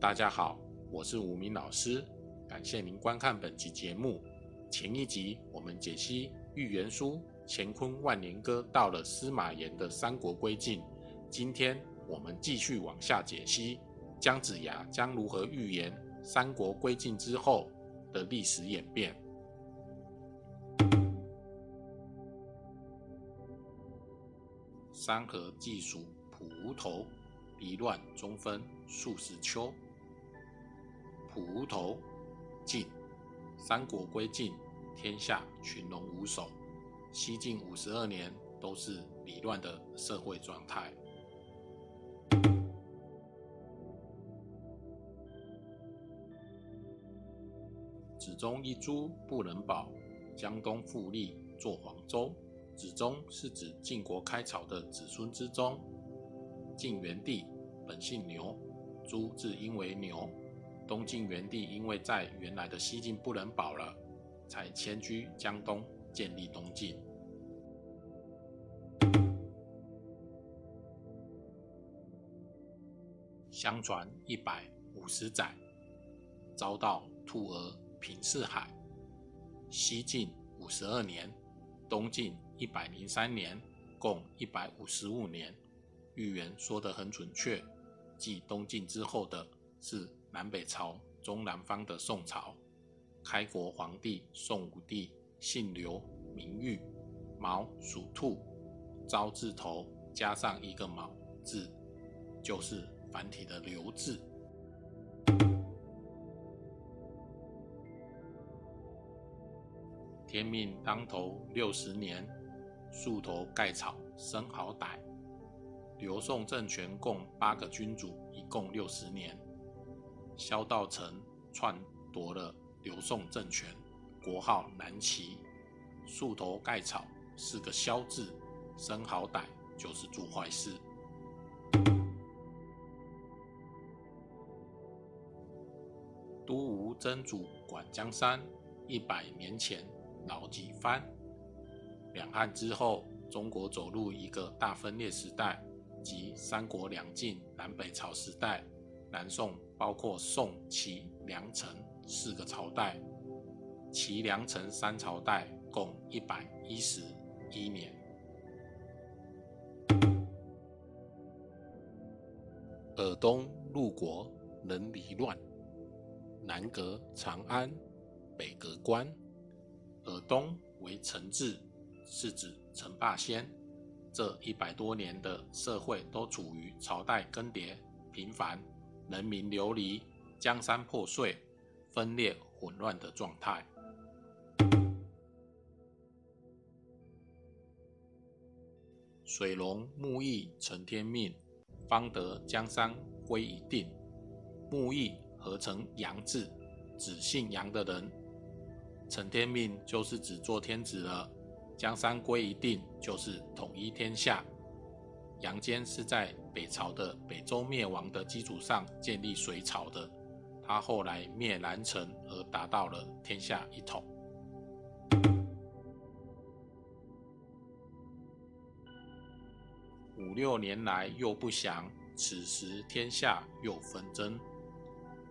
大家好，我是吴明老师，感谢您观看本集节目。前一集我们解析《预言书》乾坤万年歌到了司马炎的三国归晋，今天我们继续往下解析姜子牙将如何预言三国归晋之后的历史演变。山河既属普无头，离乱中分数十秋。普无头，晋，三国归晋，天下群龙无首。西晋五十二年都是离乱的社会状态。子中一株不能保，江东复立作黄州。子中是指晋国开朝的子孙之中。晋元帝本姓牛，朱字因为牛。东晋元帝因为在原来的西晋不能保了，才迁居江东，建立东晋。相传一百五十载，遭到兔儿平四海。西晋五十二年，东晋一百零三年，共一百五十五年。预言说得很准确，继东晋之后的是。南北朝中南方的宋朝，开国皇帝宋武帝姓刘，名玉，卯属兔，朝字头加上一个卯字，就是繁体的刘字。天命当头六十年，树头盖草生好歹。刘宋政权共八个君主，一共六十年。萧道成篡夺了刘宋政权，国号南齐，树头盖草是个萧字，生好歹就是做坏事。都吴真主管江山，一百年前老几番。两汉之后，中国走入一个大分裂时代，即三国两晋南北朝时代。南宋包括宋、齐、梁、陈四个朝代，齐、梁、陈三朝代共一百一十一年。尔东入国人离乱，南隔长安，北隔关。尔东为陈字，是指陈霸先。这一百多年的社会都处于朝代更迭频繁。人民流离，江山破碎，分裂混乱的状态。水龙木易成天命，方得江山归一定。木易合成阳字，指姓杨的人。成天命就是指做天子了。江山归一定，就是统一天下。杨坚是在北朝的北周灭亡的基础上建立隋朝的，他后来灭南陈而达到了天下一统。五六年来又不祥，此时天下又纷争。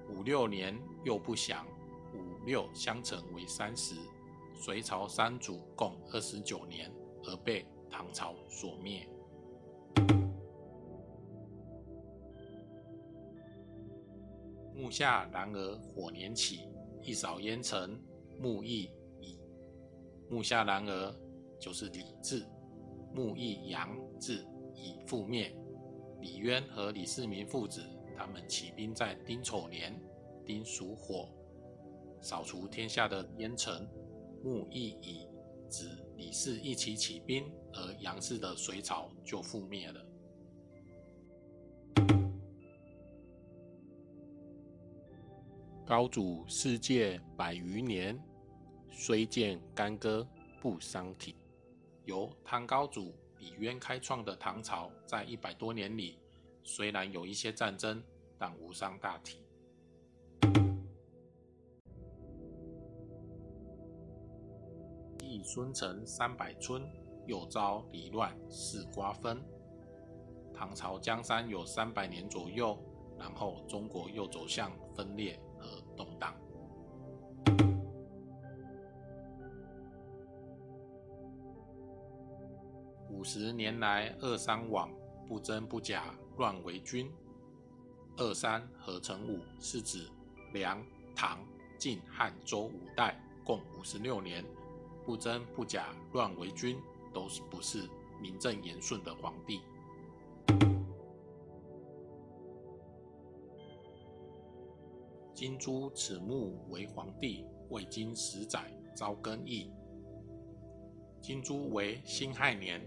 五六年又不祥，五六相乘为三十，隋朝三祖共二十九年，而被唐朝所灭。木下然而火年起，一扫烟尘，木易已。木下然而就是李治，木易阳字以覆灭。李渊和李世民父子，他们起兵在丁丑年，丁属火，扫除天下的烟尘。木易已指李氏一起起兵，而杨氏的隋朝就覆灭了。高祖世界百余年，虽见干戈不伤体。由唐高祖李渊开创的唐朝，在一百多年里，虽然有一些战争，但无伤大体。义孙承三百春，又遭离乱，四瓜分。唐朝江山有三百年左右。然后中国又走向分裂动荡。五十年来，二三网不真不假，乱为君。二三合成五是指梁、唐、晋、汉、周五代共五十六年，不真不假，乱为君，都是不是名正言顺的皇帝。金珠此墓为皇帝，未经十载，遭更易。金珠为辛亥年。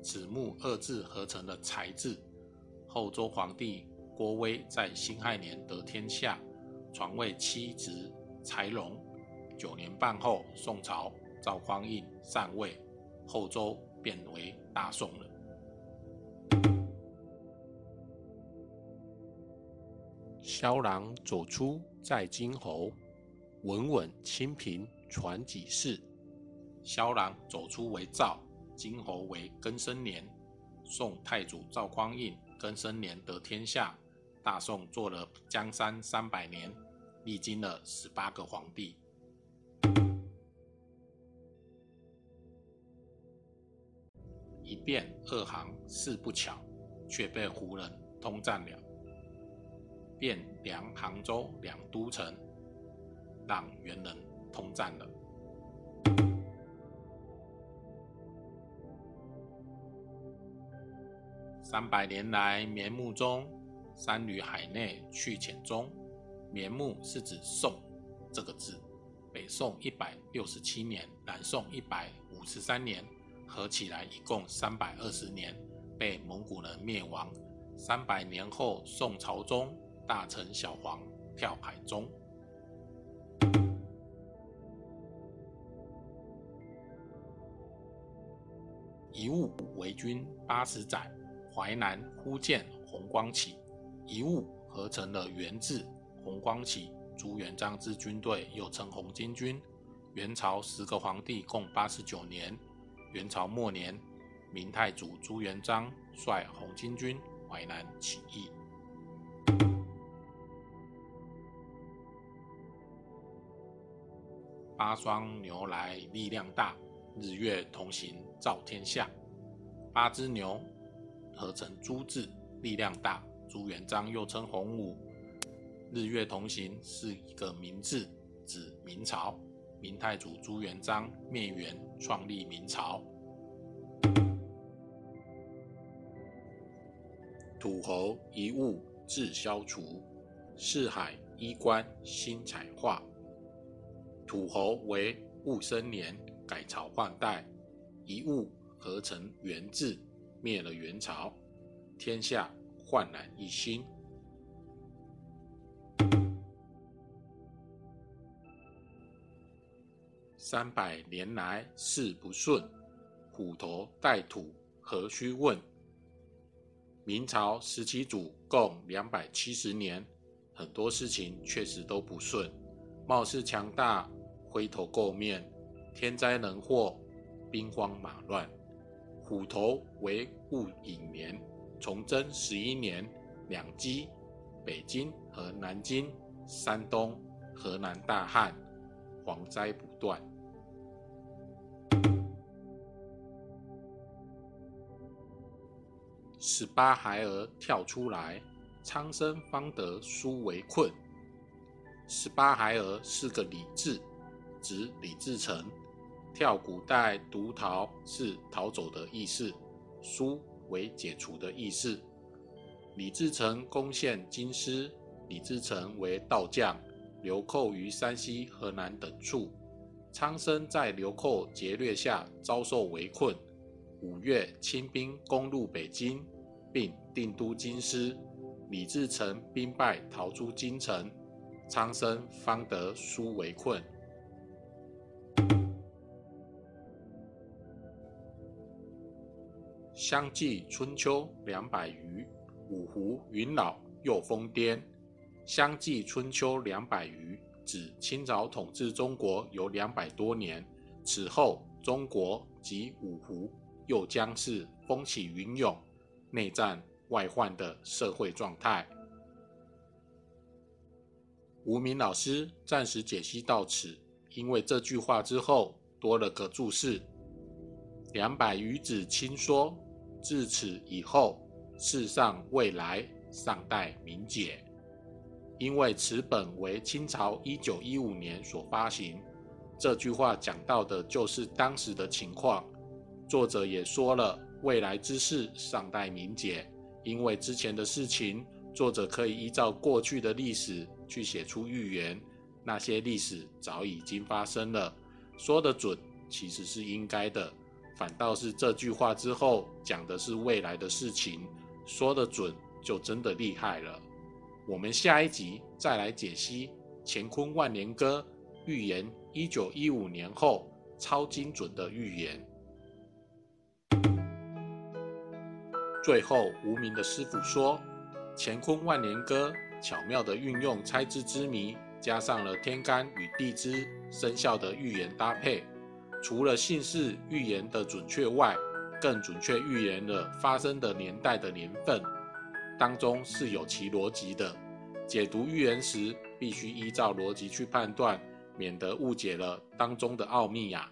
子木二字合成的才字，后周皇帝郭威在辛亥年得天下，传位妻子柴荣。九年半后，宋朝赵匡胤禅位，后周变为大宋了。萧郎走出在金侯，稳稳清平传几世。萧郎走出为赵。金侯为庚申年，宋太祖赵匡胤庚申年得天下，大宋做了江山三百年，历经了十八个皇帝。一变二行四不巧，却被胡人通占了。汴梁杭州两都城，让元人通占了。三百年来，绵木中，三缕海内去浅中。绵木是指宋这个字，北宋一百六十七年，南宋一百五十三年，合起来一共三百二十年，被蒙古人灭亡。三百年后，宋朝中，大臣小黄跳海中。一物为君八十载。淮南忽见红光起，一物合成了元字。红光起，朱元璋之军队又称红巾军。元朝十个皇帝共八十九年。元朝末年，明太祖朱元璋率红巾军淮南起义。八双牛来力量大，日月同行照天下。八只牛。合成朱字，力量大。朱元璋又称洪武，日月同行是一个明字，指明朝。明太祖朱元璋灭元，创立明朝。土侯一物自消除，四海衣冠新彩画。土侯为戊申年改朝换代，一物合成元字。灭了元朝，天下焕然一新。三百年来事不顺，虎头带土何须问？明朝十七祖共两百七十年，很多事情确实都不顺，貌似强大，灰头垢面，天灾人祸，兵荒马乱。虎头为戊寅年，崇祯十一年，两击北京和南京、山东、河南大旱，蝗灾不断。十八孩儿跳出来，苍生方得书为困。十八孩儿是个李字，指李自成。跳古代独逃是逃走的意思，书为解除的意思。李自成攻陷京师，李自成为道将，流寇于山西、河南等处。苍生在流寇劫掠下遭受围困，五月清兵攻入北京，并定都京师。李自成兵败逃出京城，苍生方得书围困。相继春秋两百余，五胡云老又疯癫。相继春秋两百余，指清朝统治中国有两百多年。此后，中国及五胡又将是风起云涌、内战外患的社会状态。吴明老师暂时解析到此，因为这句话之后多了个注释：“两百余子亲说，自此以后，世上未来尚待明解。”因为此本为清朝一九一五年所发行，这句话讲到的就是当时的情况。作者也说了，未来之事尚待明解。因为之前的事情，作者可以依照过去的历史去写出预言，那些历史早已经发生了，说得准其实是应该的。反倒是这句话之后讲的是未来的事情，说得准就真的厉害了。我们下一集再来解析《乾坤万年歌》预言一九一五年后超精准的预言。最后，无名的师傅说，《乾坤万年歌》巧妙地运用猜字之谜，加上了天干与地支生肖的预言搭配，除了姓氏预言的准确外，更准确预言了发生的年代的年份。当中是有其逻辑的，解读预言时必须依照逻辑去判断，免得误解了当中的奥秘呀。